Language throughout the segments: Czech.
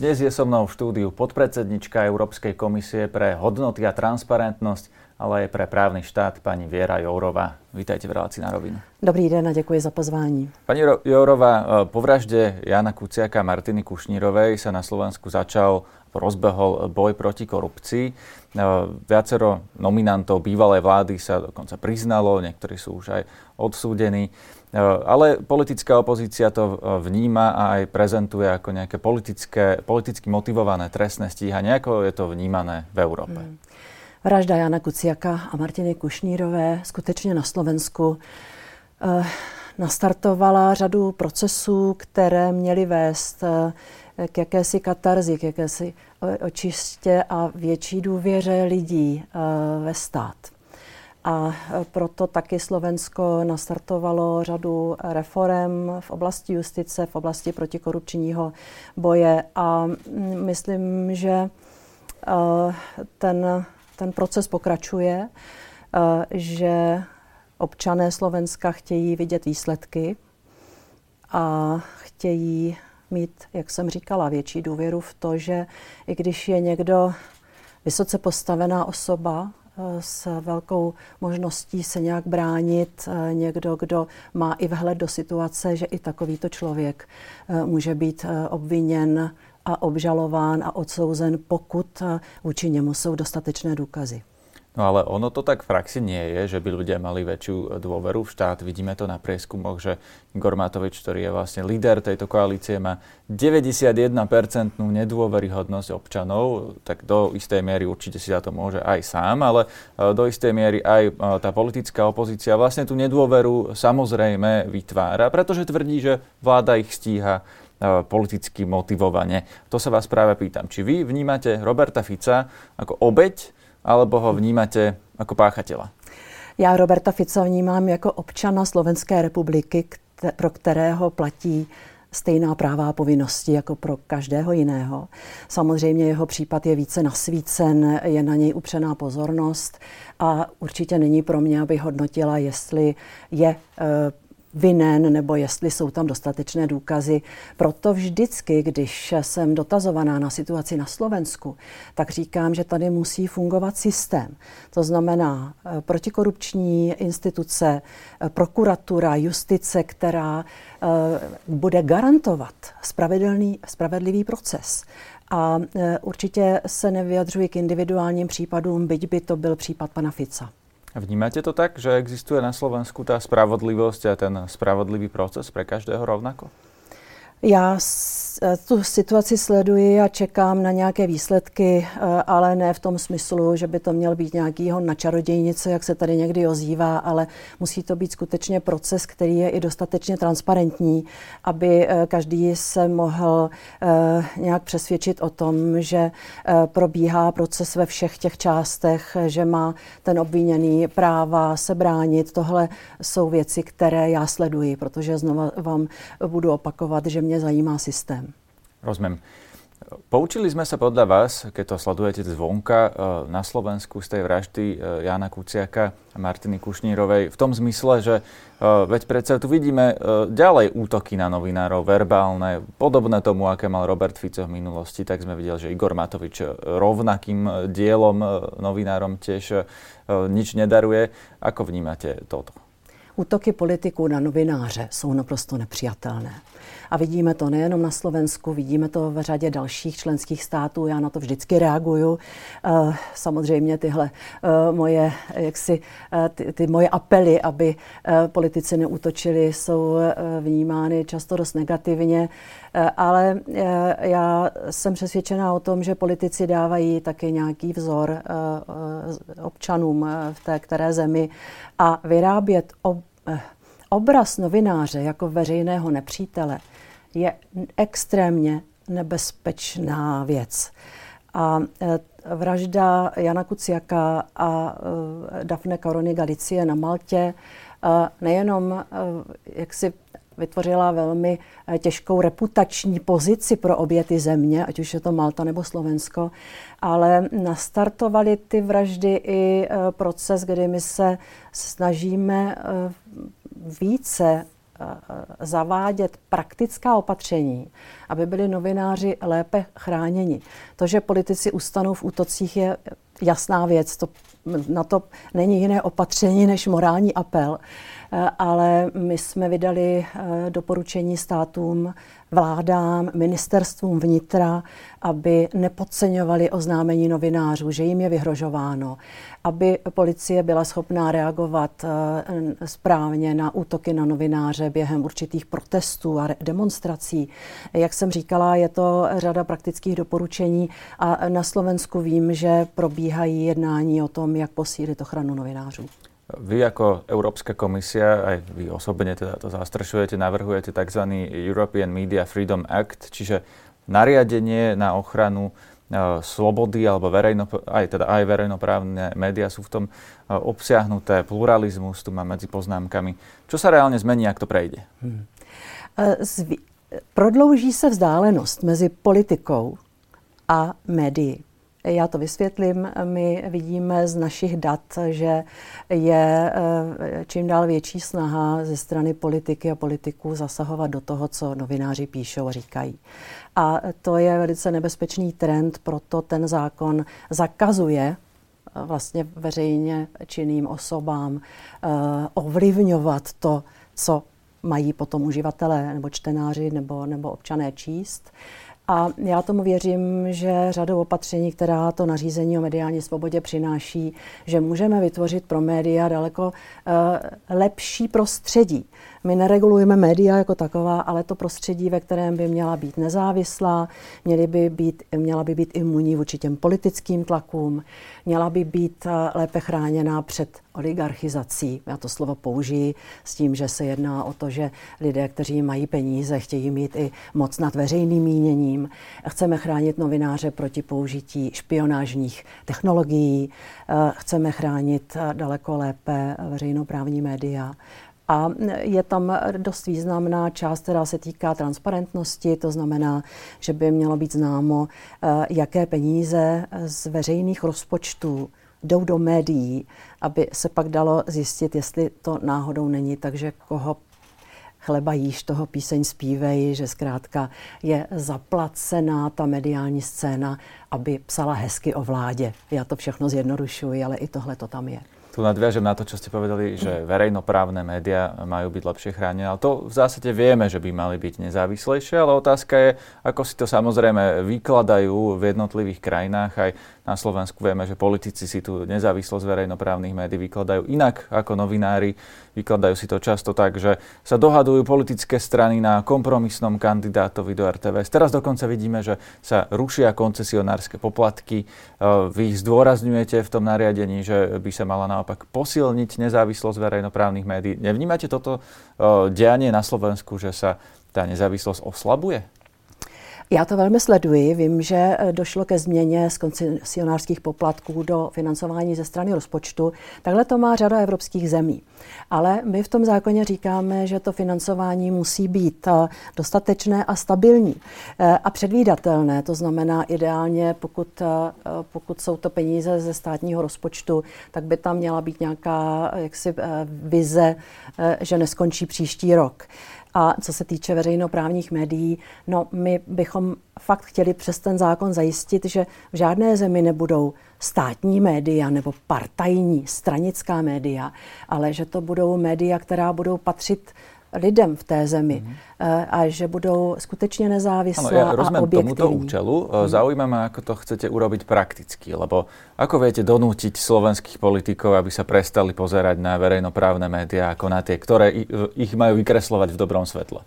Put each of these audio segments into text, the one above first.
Dnes je so mnou v štúdiu podpredsednička Európskej komisie pre hodnoty a transparentnosť, ale aj pre právny štát, pani Viera Jourová. Vítajte v relácii na rovinu. Dobrý den a děkuji za pozvání. Pani Jourová, e, po vražde Jana Kuciaka a Martiny Kušnírovej sa na Slovensku začal rozbehol boj proti korupcii. E, viacero nominantov bývalej vlády sa dokonca priznalo, niektorí sú už aj odsúdení. Eh, ale politická opozícia to eh, vníma a aj prezentuje ako nejaké politické, politicky motivované trestné stíhanie. Ako je to vnímané v Európe? Hmm. Vražda Jana Kuciaka a Martiny Kušnírové skutečně na Slovensku eh, nastartovala řadu procesů, které měly vést eh, k jakési katarzi, k jakési očistě a větší důvěře lidí eh, ve stát. A proto taky Slovensko nastartovalo řadu reform v oblasti justice, v oblasti protikorupčního boje a myslím, že eh, ten, ten proces pokračuje, eh, že občané Slovenska chtějí vidět výsledky a chtějí mít, jak jsem říkala, větší důvěru v to, že i když je někdo vysoce postavená osoba, Eh, s velkou možností se nějak bránit eh, někdo, kdo má i vhled do situace, že i takovýto člověk eh, může být obviněn a obžalován a odsouzen, pokud vůči němu jsou dostatečné důkazy. No ale ono to tak v praxi nie je, že by ľudia mali väčšiu dôveru v štát. Vidíme to na prieskumoch, že Igor Matovič, ktorý je vlastne líder tejto koalície, má 91% nedôveryhodnosť občanov, tak do istej miery určite si za to môže aj sám, ale e, do istej miery aj e, tá politická opozícia vlastne tú nedôveru samozrejme vytvára, pretože tvrdí, že vláda ich stíha e, politicky motivovane. To sa vás práve pýtam. Či vy vnímate Roberta Fica ako obeď alebo ho vnímate jako páchatela? Já Roberta Fica vnímám jako občana Slovenské republiky, pro kterého platí stejná práva a povinnosti jako pro každého jiného. Samozřejmě jeho případ je více nasvícen, je na něj upřená pozornost a určitě není pro mě, aby hodnotila, jestli je e, vinen nebo jestli jsou tam dostatečné důkazy. Proto vždycky, když jsem dotazovaná na situaci na Slovensku, tak říkám, že tady musí fungovat systém. To znamená eh, protikorupční instituce, eh, prokuratura, justice, která eh, bude garantovat spravedlivý, spravedlivý proces. A určitě se nevyjadřuji k individuálním případům, byť by to byl případ pana Fica. Vnímate to tak, že existuje na Slovensku tá spravodlivosť a ten spravodlivý proces pre každého rovnako? Já eh, tu situaci sleduji a čekám na nějaké výsledky, eh, ale ne v tom smyslu, že by to měl být nějakýho na čarodějnice, jak se tady někdy ozývá, ale musí to být skutečně proces, který je i dostatečně transparentní, aby eh, každý se mohl nějak přesvědčit o tom, že probíhá proces ve všech těch částech, že má ten obviněný práva se bránit. Tohle jsou věci, které já sleduji, protože znovu vám budu opakovat, že mě zajímá systém. Rozumiem. Poučili sme sa podľa vás, keď to sledujete zvonka, eh, na Slovensku z tej vraždy eh, Jana Kuciaka a Martiny Kušnírovej v tom zmysle, že eh, veď predsa tu vidíme ďalej útoky na novinárov, verbálne, podobné tomu, aké mal Robert Fico v minulosti, tak sme videli, že Igor Matovič rovnakým dielom novinárom tiež nič nedaruje. Ako vnímate toto? Útoky politiků na novináře jsou naprosto nepřijatelné. A vidíme to nejenom na Slovensku, vidíme to v řadě dalších členských států. Já na to vždycky reaguju. Eh, samozřejmě tyhle eh, moje, jaksi, eh, ty, ty moje apely, aby politici neútočili, jsou vnímány často dost negativně. Ale já jsem přesvědčená o tom, že politici dávají taky nějaký vzor občanům v té které zemi a vyrábět obraz novináře jako veřejného nepřítele je extrémně nebezpečná věc. A vražda Jana Kuciaka a Dafne Karony Galicie na Maltě nejenom jak si vytvořila velmi těžkou reputační pozici pro obě ty země, ať už je to Malta nebo Slovensko, ale nastartovaly ty vraždy i proces, kdy my se snažíme více zavádět praktická opatření, aby byli novináři lépe chráněni. To, že politici ustanou v útocích, je jasná věc. To, na to není jiné opatření než morální apel. Eh, ale my jsme vydali eh, doporučení státům, vládám, ministerstvům vnitra, aby nepodceňovali oznámení novinářů, že jim je vyhrožováno, aby policie byla schopná reagovat eh, správně na útoky na novináře během určitých protestů a demonstrací. Jak jsem říkala, je to řada praktických doporučení a na Slovensku vím, že probíhají jednání o tom, jak posílit ochranu novinářů. Vy ako Európska komisia, aj vy osobne teda to zastrešujete, navrhujete tzv. European Media Freedom Act, čiže nariadenie na ochranu uh, slobody alebo verejno, aj, teda aj verejnoprávne médiá sú v tom uh, obsiahnuté, pluralizmus tu má medzi poznámkami. Čo sa reálne zmení, ak to prejde? Hmm. Zvi- prodlouží se vzdálenost mezi politikou a médií. Já to vysvětlím. My vidíme z našich dat, že je eh, čím dál větší snaha ze strany politiky a politiků zasahovat do toho, co novináři píšou a říkají. A to je velice nebezpečný trend, proto ten zákon zakazuje eh, vlastně veřejně činným osobám eh, ovlivňovat to, co mají potom uživatelé nebo čtenáři nebo, nebo občané číst. A já tomu věřím, že řadou opatření, která to nařízení o mediální svobodě přináší, že můžeme vytvořit pro média daleko uh, lepší prostředí. My neregulujeme média jako taková, ale to prostředí, ve kterém by měla být nezávislá, měly by být, měla by být imunní vůči těm politickým tlakům, měla by být eh, lépe chráněná před oligarchizací. Já to slovo použiji s tím, že se jedná o to, že lidé, kteří mají peníze, chtějí mít i moc nad veřejným míněním. Chceme chránit novináře proti použití špionážních technologií, eh, chceme chránit eh, daleko lépe veřejnoprávní média a je tam dost významná část, která se týká transparentnosti, to znamená, že by mělo být známo, eh, jaké peníze z veřejných rozpočtů jdou do médií, aby se pak dalo zjistit, jestli to náhodou není takže koho chleba jíš, toho píseň zpívej, že zkrátka je zaplacená ta mediální scéna, aby psala hezky o vládě. Já to všechno zjednodušuji, ale i tohle to tam je. Tu nadviažem na to, čo ste povedali, že verejnoprávne médiá majú byť lepšie chránené, ale to v zásade vieme, že by mali byť nezávislejšie, ale otázka je, ako si to samozrejme vykladajú v jednotlivých krajinách. Aj na Slovensku vieme, že politici si tu nezávislosť verejnoprávnych médií vykladajú inak ako novinári. Vykladajú si to často tak, že sa dohadujú politické strany na kompromisnom kandidátovi do RTVS. Teraz dokonca vidíme, že sa rušia koncesionárske poplatky. E, vy zdôrazňujete v tom nariadení, že by sa mala naopak posilniť nezávislosť verejnoprávnych médií. Nevnímate toto e, dianie na Slovensku, že sa tá nezávislosť oslabuje? Já to velmi sleduji. Vím, že eh, došlo ke změně z koncesionářských poplatků do financování ze strany rozpočtu. Takhle to má řada evropských zemí. Ale my v tom zákoně říkáme, že to financování musí být eh, dostatečné a stabilní eh, a předvídatelné. To znamená ideálně, pokud, pokud jsou to peníze ze státního rozpočtu, tak by tam měla být nějaká jaksi, vize, že neskončí příští rok. A co se týče veřejnoprávních médií, no my bychom fakt chtěli přes ten zákon zajistit, že v žádné zemi nebudou státní média nebo partajní stranická média, ale že to budou média, která budou patřit lidem v té zemi mm-hmm. a že budou skutečně nezávislé ano, ja a objektivní. tomuto účelu. Mm-hmm. Zaujíma ma, ako to chcete urobiť prakticky, lebo ako viete donútiť slovenských politikov, aby sa prestali pozerať na verejnoprávne médiá ako na tie, ktoré ich majú vykreslovať v dobrom svetle?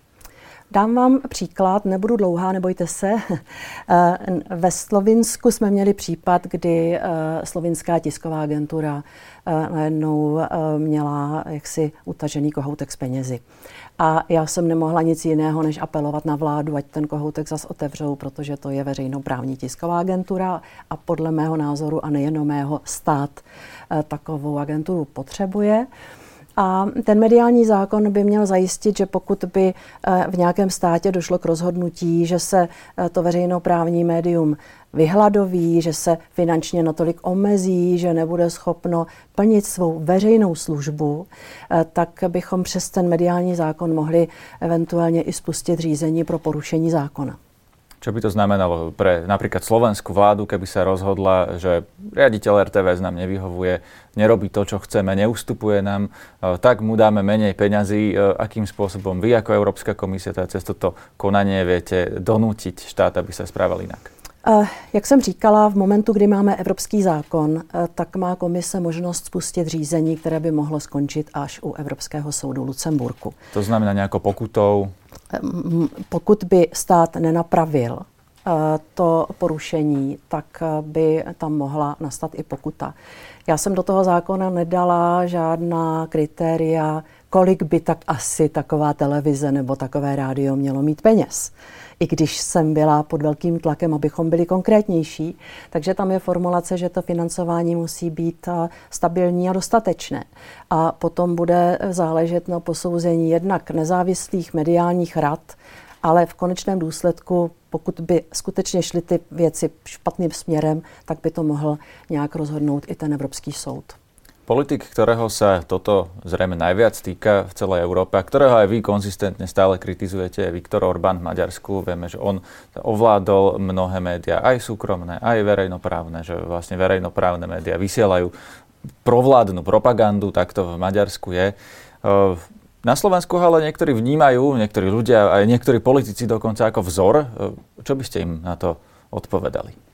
Dám vám příklad, nebudu dlouhá, nebojte se. Eh, ve Slovinsku jsme měli případ, kdy slovinská tisková agentura najednou měla jaksi utažený kohoutek s penězi. A já jsem nemohla nic jiného, než apelovat na vládu, ať ten kohoutek zas otevřou, protože to je veřejnoprávní tisková agentura a podle mého názoru a nejenom mého stát takovou agenturu potřebuje. A ten mediální zákon by měl zajistit, že pokud by eh, v nějakém státě došlo k rozhodnutí, že se eh, to veřejnoprávní médium vyhladoví, že se finančně natolik omezí, že nebude schopno plnit svou veřejnou službu, eh, tak bychom přes ten mediální zákon mohli eventuálně i spustit řízení pro porušení zákona. Čo by to znamenalo pre napríklad slovenskú vládu, keby sa rozhodla, že riaditeľ RTVS nám nevyhovuje, nerobí to, čo chceme, neustupuje nám, e, tak mu dáme menej peňazí. E, akým spôsobom vy ako Európska komisia teda cez toto konanie viete donútiť štát, aby sa správal inak? E, jak jsem říkala, v momentu, kdy máme evropský zákon, tak má komise možnost spustit řízení, které by mohlo skončit až u Evropského soudu Lucemburku. To znamená nějakou pokutou? pokud by stát nenapravil eh, to porušení, tak eh, by tam mohla nastat i pokuta. Já jsem do toho zákona nedala žádná kritéria, kolik by tak asi taková televize nebo takové rádio mělo mít peněz i když jsem byla pod velkým tlakem, abychom byli konkrétnější. Takže tam je formulace, že to financování musí být eh, stabilní a dostatečné. A potom bude záležet na posouzení jednak nezávislých mediálních rad, ale v konečném důsledku, pokud by skutečně šly ty věci špatným směrem, tak by to mohl nějak rozhodnout i ten Evropský soud. Politik, ktorého sa toto zrejme najviac týka v celej Európe a ktorého aj vy konzistentne stále kritizujete, je Viktor Orbán v Maďarsku. Vieme, že on ovládol mnohé médiá, aj súkromné, aj verejnoprávne, že vlastne verejnoprávne médiá vysielajú provládnu propagandu, tak to v Maďarsku je. Na Slovensku ale niektorí vnímajú, niektorí ľudia, aj niektorí politici dokonca ako vzor. Čo by ste im na to odpovedali?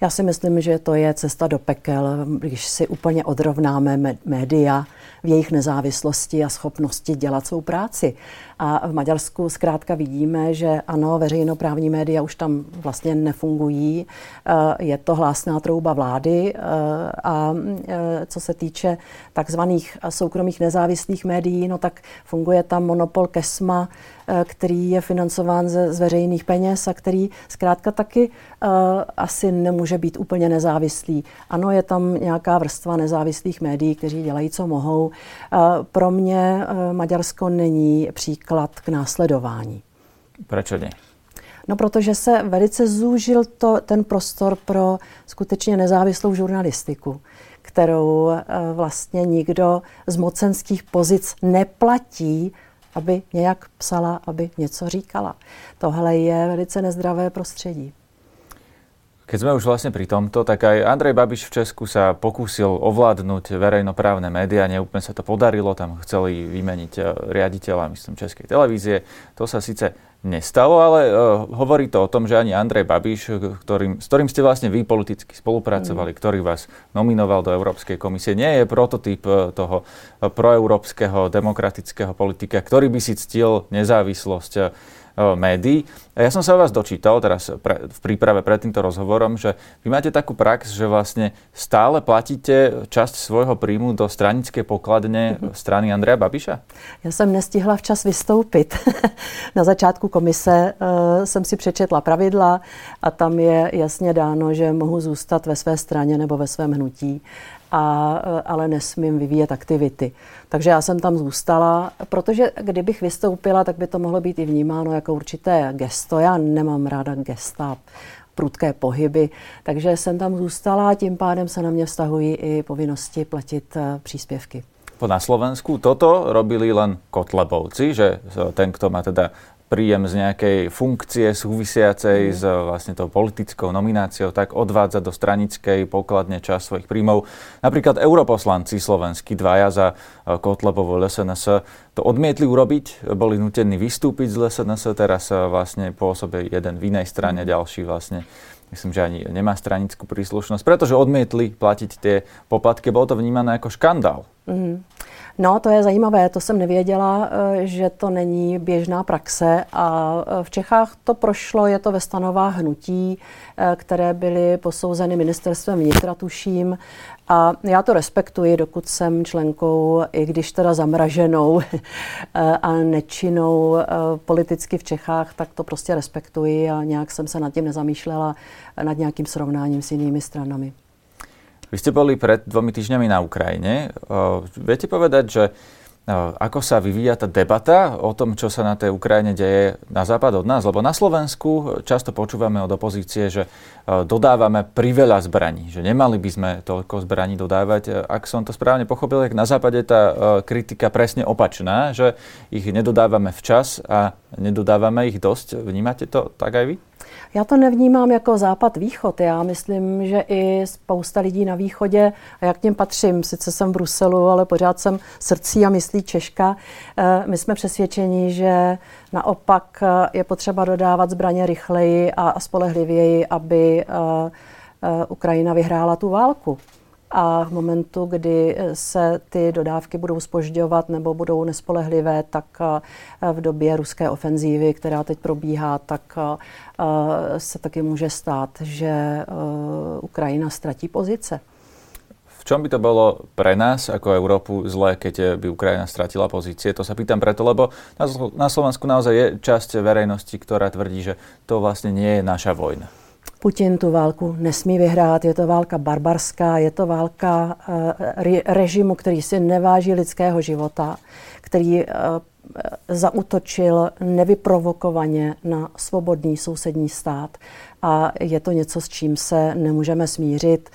Já si myslím, že to je cesta do pekel, když si úplně odrovnáme média v jejich nezávislosti a schopnosti dělat svou práci. A v Maďarsku zkrátka vidíme, že ano, veřejnoprávní média už tam vlastně nefungují. Eh, je to hlásná trouba vlády eh, a eh, co se týče takzvaných soukromých nezávislých médií, no tak funguje tam monopol KESMA, který je financován ze, z veřejných peněz a který zkrátka taky uh, asi nemůže být úplně nezávislý. Ano, je tam nějaká vrstva nezávislých médií, kteří dělají, co mohou. Uh, pro mě uh, Maďarsko není příklad k následování. Proč ne? No, protože se velice zúžil to, ten prostor pro skutečně nezávislou žurnalistiku, kterou vlastně nikdo z mocenských pozic neplatí, aby nějak psala, aby něco říkala. Tohle je velice nezdravé prostředí. Keď sme už vlastne pri tomto, tak aj Andrej Babiš v Česku sa pokúsil ovládnuť verejnoprávne médiá, neúplne sa to podarilo, tam chceli vymeniť e, riaditeľa, myslím, Českej televízie. To sa síce nestalo, ale uh, hovorí to o tom, že ani Andrej Babiš, ktorým, s ktorým ste vlastne vy politicky spolupracovali, mm. ktorý vás nominoval do Európskej komisie, nie je prototyp e, toho proeurópskeho demokratického politika, ktorý by si ctil nezávislosť médií. A ja som sa o vás dočítal teraz pre, v príprave pred týmto rozhovorom, že vy máte takú prax, že vlastne stále platíte časť svojho príjmu do stranické pokladne mhm. strany Andreja Babiša? Já jsem nestihla včas vystoupit. Na začátku komise uh, jsem si přečetla pravidla a tam je jasně dáno, že mohu zůstat ve své straně nebo ve svém hnutí a, e, ale nesmím vyvíjet aktivity. Takže já jsem tam zůstala, protože kdybych vystoupila, tak by to mohlo být i vnímáno jako určité gesto. Já nemám ráda gesta, prudké pohyby, takže jsem tam zůstala a tím pádem se na mě vztahují i povinnosti platit e, příspěvky. Na Slovensku toto robili len Kotlebovci, že ten, kto má teda príjem z nejakej funkcie súvisiacej mm. s vlastne tou politickou nomináciou, tak odvádza do stranickej pokladne čas svojich príjmov. Napríklad europoslanci slovenskí dvaja za e, Kotlebovo LSNS to odmietli urobiť, boli nutení vystúpiť z LSNS, teraz e, vlastne pôsobí jeden v inej strane, mm. ďalší vlastne myslím, že ani nemá stranickú príslušnosť, pretože odmietli platiť tie poplatky. Bolo to vnímané ako škandál. Mm. No, to je zajímavé, to jsem nevěděla, eh, že to není běžná praxe a eh, v Čechách to prošlo, je to ve stanovách hnutí, eh, které byly posouzeny ministerstvem vnitra, tuším, a já to respektuji, dokud jsem členkou, i když teda zamraženou a nečinnou politicky v Čechách, tak to prostě respektuji a nějak jsem se nad tím nezamýšlela nad nějakým srovnáním s jinými stranami. Vy ste boli pred dvomi týždňami na Ukrajine. Viete povedať, že ako sa vyvíja tá debata o tom, čo sa na tej Ukrajine deje na západ od nás? Lebo na Slovensku často počúvame od opozície, že dodávame priveľa zbraní, že nemali by sme toľko zbraní dodávať. Ak som to správne pochopil, tak na západe tá kritika presne opačná, že ich nedodávame včas a nedodávame ich dosť. Vnímate to tak aj vy? Já to nevnímám jako západ-východ. Já myslím, že i spousta lidí na východě, a jak k něm patřím, sice jsem v Bruselu, ale pořád jsem srdcí a myslí Češka, eh, my jsme přesvědčeni, že naopak eh, je potřeba dodávat zbraně rychleji a spolehlivěji, aby eh, Ukrajina vyhrála tu válku. A v momentu, kdy se ty dodávky budou spožďovat nebo budou nespolehlivé, tak eh, v době ruské ofenzívy, která teď probíhá, tak eh, se taky může stát, že eh, Ukrajina ztratí pozice. V čom by to bolo pre nás ako Európu zlé, keď by Ukrajina stratila pozície? To sa pýtam preto, lebo na Slovensku naozaj je časť verejnosti, ktorá tvrdí, že to vlastne nie je naša vojna. Putin tu válku nesmí vyhrát, je to válka barbarská, je to válka uh, režimu, který si neváží lidského života, který uh, zautočil nevyprovokovaně na svobodný sousední stát a je to něco, s čím se nemůžeme smířit.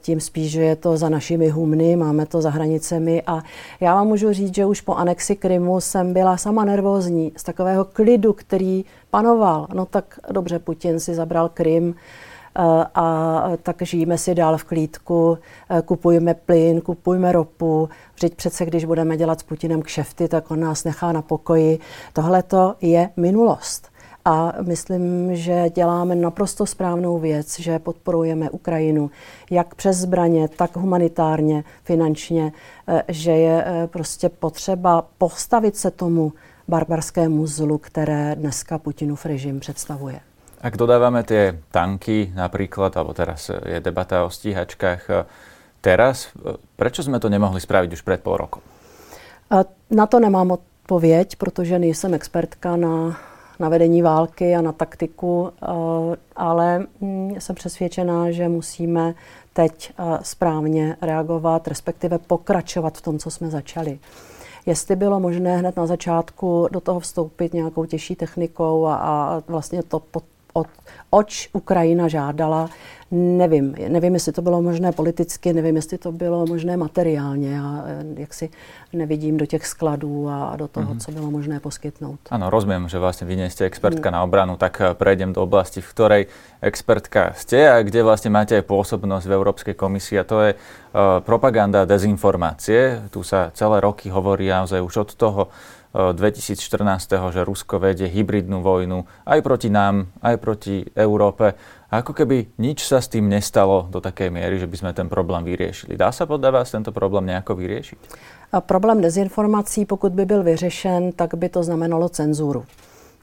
Tím spíš, že je to za našimi humny, máme to za hranicemi a já vám můžu říct, že už po anexi Krymu jsem byla sama nervózní z takového klidu, který panoval. No tak dobře, Putin si zabral Krym, a tak žijeme si dál v klídku, kupujeme plyn, kupujeme ropu. Vždyť přece, když budeme dělat s Putinem kšefty, tak on nás nechá na pokoji. Tohle to je minulost. A myslím, že děláme naprosto správnou věc, že podporujeme Ukrajinu jak přes zbraně, tak humanitárně, finančně, eh, že je eh, prostě potřeba postavit se tomu barbarskému zlu, které dneska Putinův režim představuje. Ak dodávame tie tanky napríklad, alebo teraz je debata o stíhačkách, eh, teraz, prečo sme to nemohli spraviť už pred pol rokom? Na to nemám odpověď, protože nejsem expertka na na vedení války a na taktiku, eh, ale mm, jsem přesvědčená, že musíme teď eh, správně reagovat, respektive pokračovat v tom, co jsme začali. Jestli bylo možné hned na začátku do toho vstoupit nějakou těžší technikou a, a vlastně to pod, od, oč Ukrajina žádala, Nevím, nevím, jestli to bylo možné politicky, nevím, jestli to bylo možné materiálně. Já eh, jak si nevidím do těch skladů a do toho, mm-hmm. co bylo možné poskytnout. Ano, rozumím, že vlastně vy nejste expertka mm. na obranu, tak eh, prejdem do oblasti, v ktorej expertka ste a kde vlastně máte aj pôsobnosť v Európskej komisii a to je uh, propaganda a dezinformácie. Tu sa celé roky hovorí naozaj už od toho, 2014, že Rusko vedie hybridnú vojnu aj proti nám, aj proti Európe. A ako keby nič sa s tým nestalo do takej miery, že by sme ten problém vyriešili. Dá sa podľa vás tento problém nejako vyriešiť? A problém dezinformací, pokud by byl vyřešen, tak by to znamenalo cenzuru.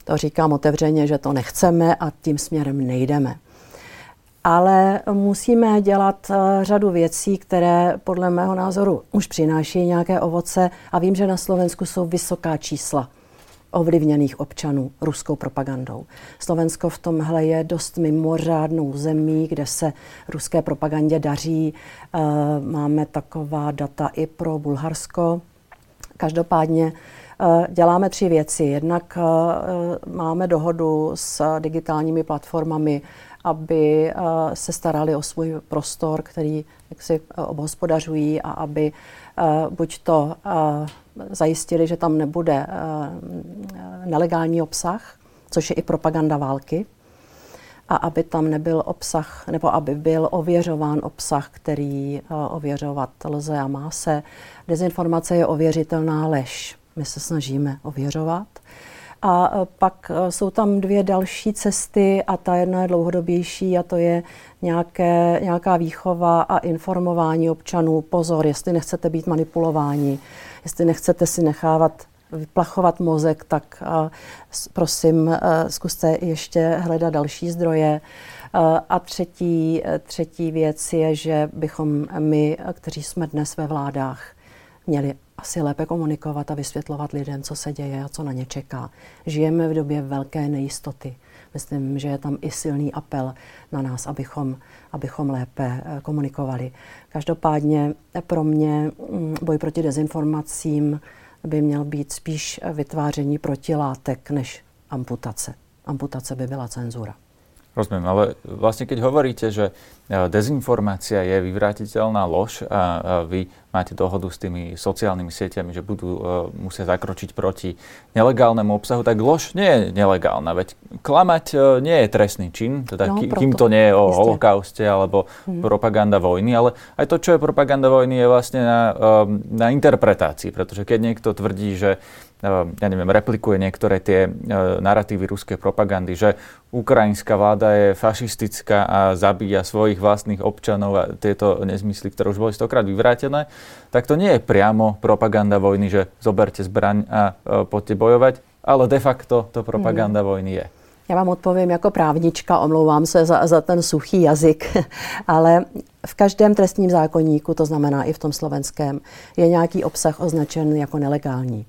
To říkám otevřeně, že to nechceme a tím směrem nejdeme ale musíme dělat eh, řadu věcí, které podle mého názoru už přináší nějaké ovoce a vím, že na Slovensku jsou vysoká čísla ovlivněných občanů ruskou propagandou. Slovensko v tomhle je dost mimořádnou zemí, kde se ruské propagandě daří. Eh, máme taková data i pro Bulharsko. Každopádně eh, děláme tři věci. Jednak máme dohodu s digitálními platformami aby eh, se starali o svůj prostor, který jak si eh, obhospodařují a aby eh, buď to zajistili, že tam nebude nelegální obsah, což je i propaganda války, a aby tam nebyl obsah, nebo aby byl ověřován obsah, který ověřovat lze a má se. Dezinformace je ověřitelná lež. My se snažíme ověřovat. A pak jsou tam dvě další cesty a ta jedna je dlouhodobější a to je nějaké, nějaká výchova a informování občanů. Pozor, jestli nechcete být manipulováni, jestli nechcete si nechávat vyplachovat mozek, tak prosím, zkuste ještě hledat další zdroje. A třetí, třetí věc je, že bychom my, kteří jsme dnes ve vládách, měli asi lépe komunikovat a vysvětlovat lidem, co se děje a co na ně čeká. Žijeme v době velké nejistoty. Myslím, že je tam i silný apel na nás, abychom, abychom lépe eh, komunikovali. Každopádně pro mě mm, boj proti dezinformacím by měl být spíš vytváření protilátek než amputace. Amputace by byla cenzura. Rozumiem, ale vlastne keď hovoríte, že e, dezinformácia je vyvrátiteľná lož a vy máte dohodu s tými sociálnymi sieťami, že budú uh, musia zakročiť proti nelegálnemu obsahu, tak lož nie je nelegálna. Veď klamať uh, nie je trestný čin, teda no, kým to nie je o Isté. holokauste alebo hmm. propaganda vojny, ale aj to, čo je propaganda vojny, je vlastne na, uh, na interpretácii, pretože keď niekto tvrdí, že ja neviem, replikuje niektoré tie narratívy ruskej propagandy, že ukrajinská vláda je fašistická a zabíja svojich vlastných občanov a tieto nezmysly, ktoré už boli stokrát vyvrátené, tak to nie je priamo propaganda vojny, že zoberte zbraň a poďte bojovať, ale de facto to propaganda hmm. vojny je. Já vám odpovím jako právnička, omlouvám se za, za ten suchý jazyk, ale v každém trestním zákonníku, to znamená i v tom slovenském, je nějaký obsah označen jako nelegální.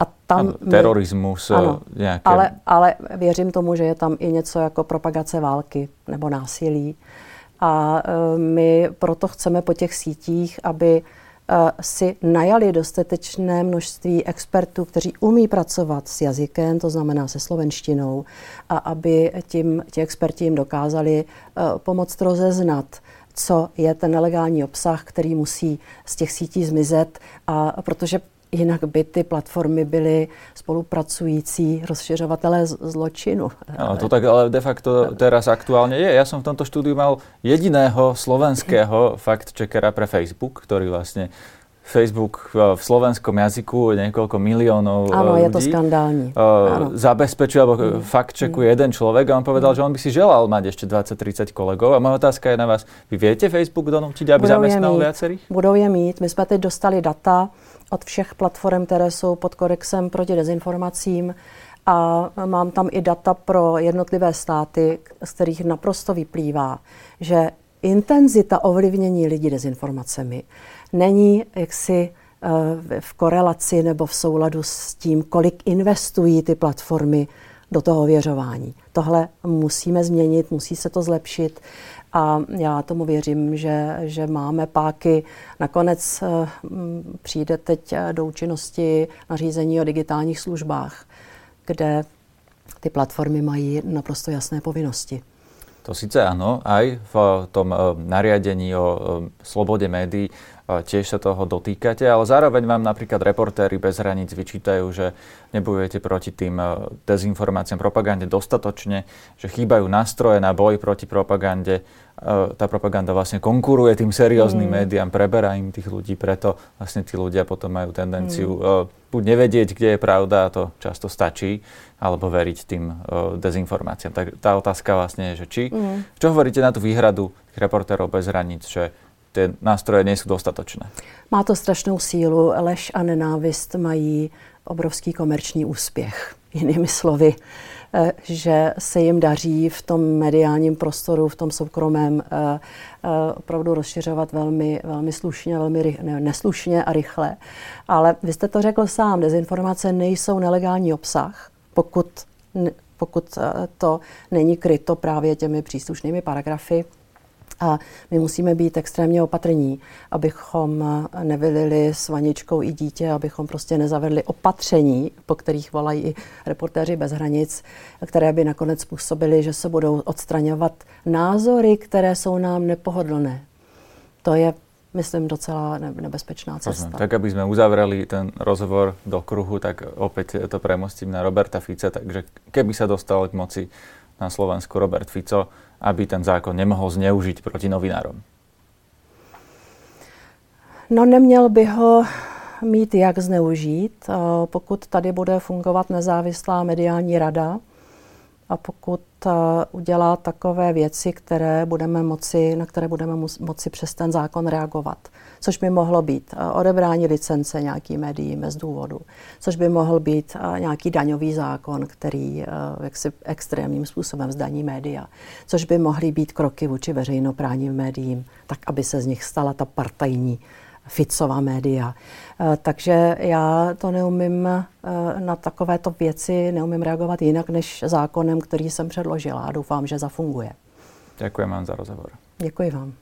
A tam ano, terorismus. Ano, nějaké... ale, ale věřím tomu, že je tam i něco jako propagace války nebo násilí. A e, my proto chceme po těch sítích, aby e, si najali dostatečné množství expertů, kteří umí pracovat s jazykem, to znamená se slovenštinou, a aby tím, ti experti jim dokázali pomoct rozeznat, co je ten nelegální obsah, který musí z těch sítí zmizet. A protože Jinak by ty platformy byly spolupracující rozšiřovatelé zločinu. Ale to tak ale de facto teraz aktuálne je. Ja som v tomto štúdiu mal jediného slovenského fact-checkera pre Facebook, ktorý vlastne Facebook v slovenskom jazyku niekoľko miliónov Áno, je to skandálne. Uh, zabezpečuje, alebo mm. fakt čekuje mm. jeden človek a on povedal, mm. že on by si želal mať ešte 20-30 kolegov. A moja otázka je na vás, vy viete Facebook donútiť, aby Budou zamestnal viacerých? Budou je mít. My jsme teď dostali data od všech platform, které jsou pod kodexem proti dezinformacím a mám tam i data pro jednotlivé státy, z kterých naprosto vyplývá, že intenzita ovlivnění lidí dezinformacemi není jaksi eh, v korelaci nebo v souladu s tím, kolik investují ty platformy do toho ověřování. Tohle musíme změnit, musí se to zlepšit a já tomu věřím, že, že máme páky. Nakonec eh, přijde teď do účinnosti nařízení o digitálních službách, kde ty platformy mají naprosto jasné povinnosti. To síce áno, aj v tom eh, nariadení o eh, slobode médií tiež sa toho dotýkate, ale zároveň vám napríklad reportéry bez hraníc vyčítajú, že nebojujete proti tým dezinformáciám, propagande dostatočne, že chýbajú nástroje na boj proti propagande. Tá propaganda vlastne konkuruje tým serióznym mm. médiám, preberá im tých ľudí, preto vlastne tí ľudia potom majú tendenciu mm. buď nevedieť, kde je pravda, a to často stačí, alebo veriť tým dezinformáciám. Tak tá otázka vlastne je, že či, mm. čo hovoríte na tú výhradu reportérov bez hraníc, že ty nástroje nejsou dostatočné. Má to strašnou sílu. Lež a nenávist mají obrovský komerční úspěch. Jinými slovy, eh, že se jim daří v tom mediálním prostoru, v tom soukromém eh, eh, opravdu rozšiřovat velmi, velmi slušně, velmi ne, neslušně a rychle. Ale vy jste to řekl sám, dezinformace nejsou nelegální obsah, pokud, pokud to není kryto právě těmi příslušnými paragrafy a my musíme být extrémně opatrní, abychom nevylili s vaničkou i dítě, abychom prostě nezavedli opatření, po kterých volají i reportéři bez hranic, které by nakonec způsobily, že se budou odstraňovat názory, které jsou nám nepohodlné. To je myslím, docela nebezpečná cesta. Tak, aby sme uzavreli ten rozhovor do kruhu, tak opäť to premostím na Roberta Fica. Takže keby sa dostal k moci na Slovensku Robert Fico, aby ten zákon nemohl zneužiť proti novinárom? No neměl by ho mít jak zneužít, pokud tady bude fungovat nezávislá mediální rada a pokud udělá takové věci, které budeme moci, na které budeme moci přes ten zákon reagovat. Což by mohlo být odebrání licence nějaký médiím bez důvodu, což by mohl být nějaký daňový zákon, který jaksi extrémním způsobem zdaní média, což by mohly být kroky vůči veřejnoprávním médiím, tak aby se z nich stala ta partajní Ficova média. Eh, takže já to neumím eh, na takovéto věci, neumím reagovat jinak než zákonem, který jsem předložila a doufám, že zafunguje. Děkuji vám za rozhovor. Děkuji vám.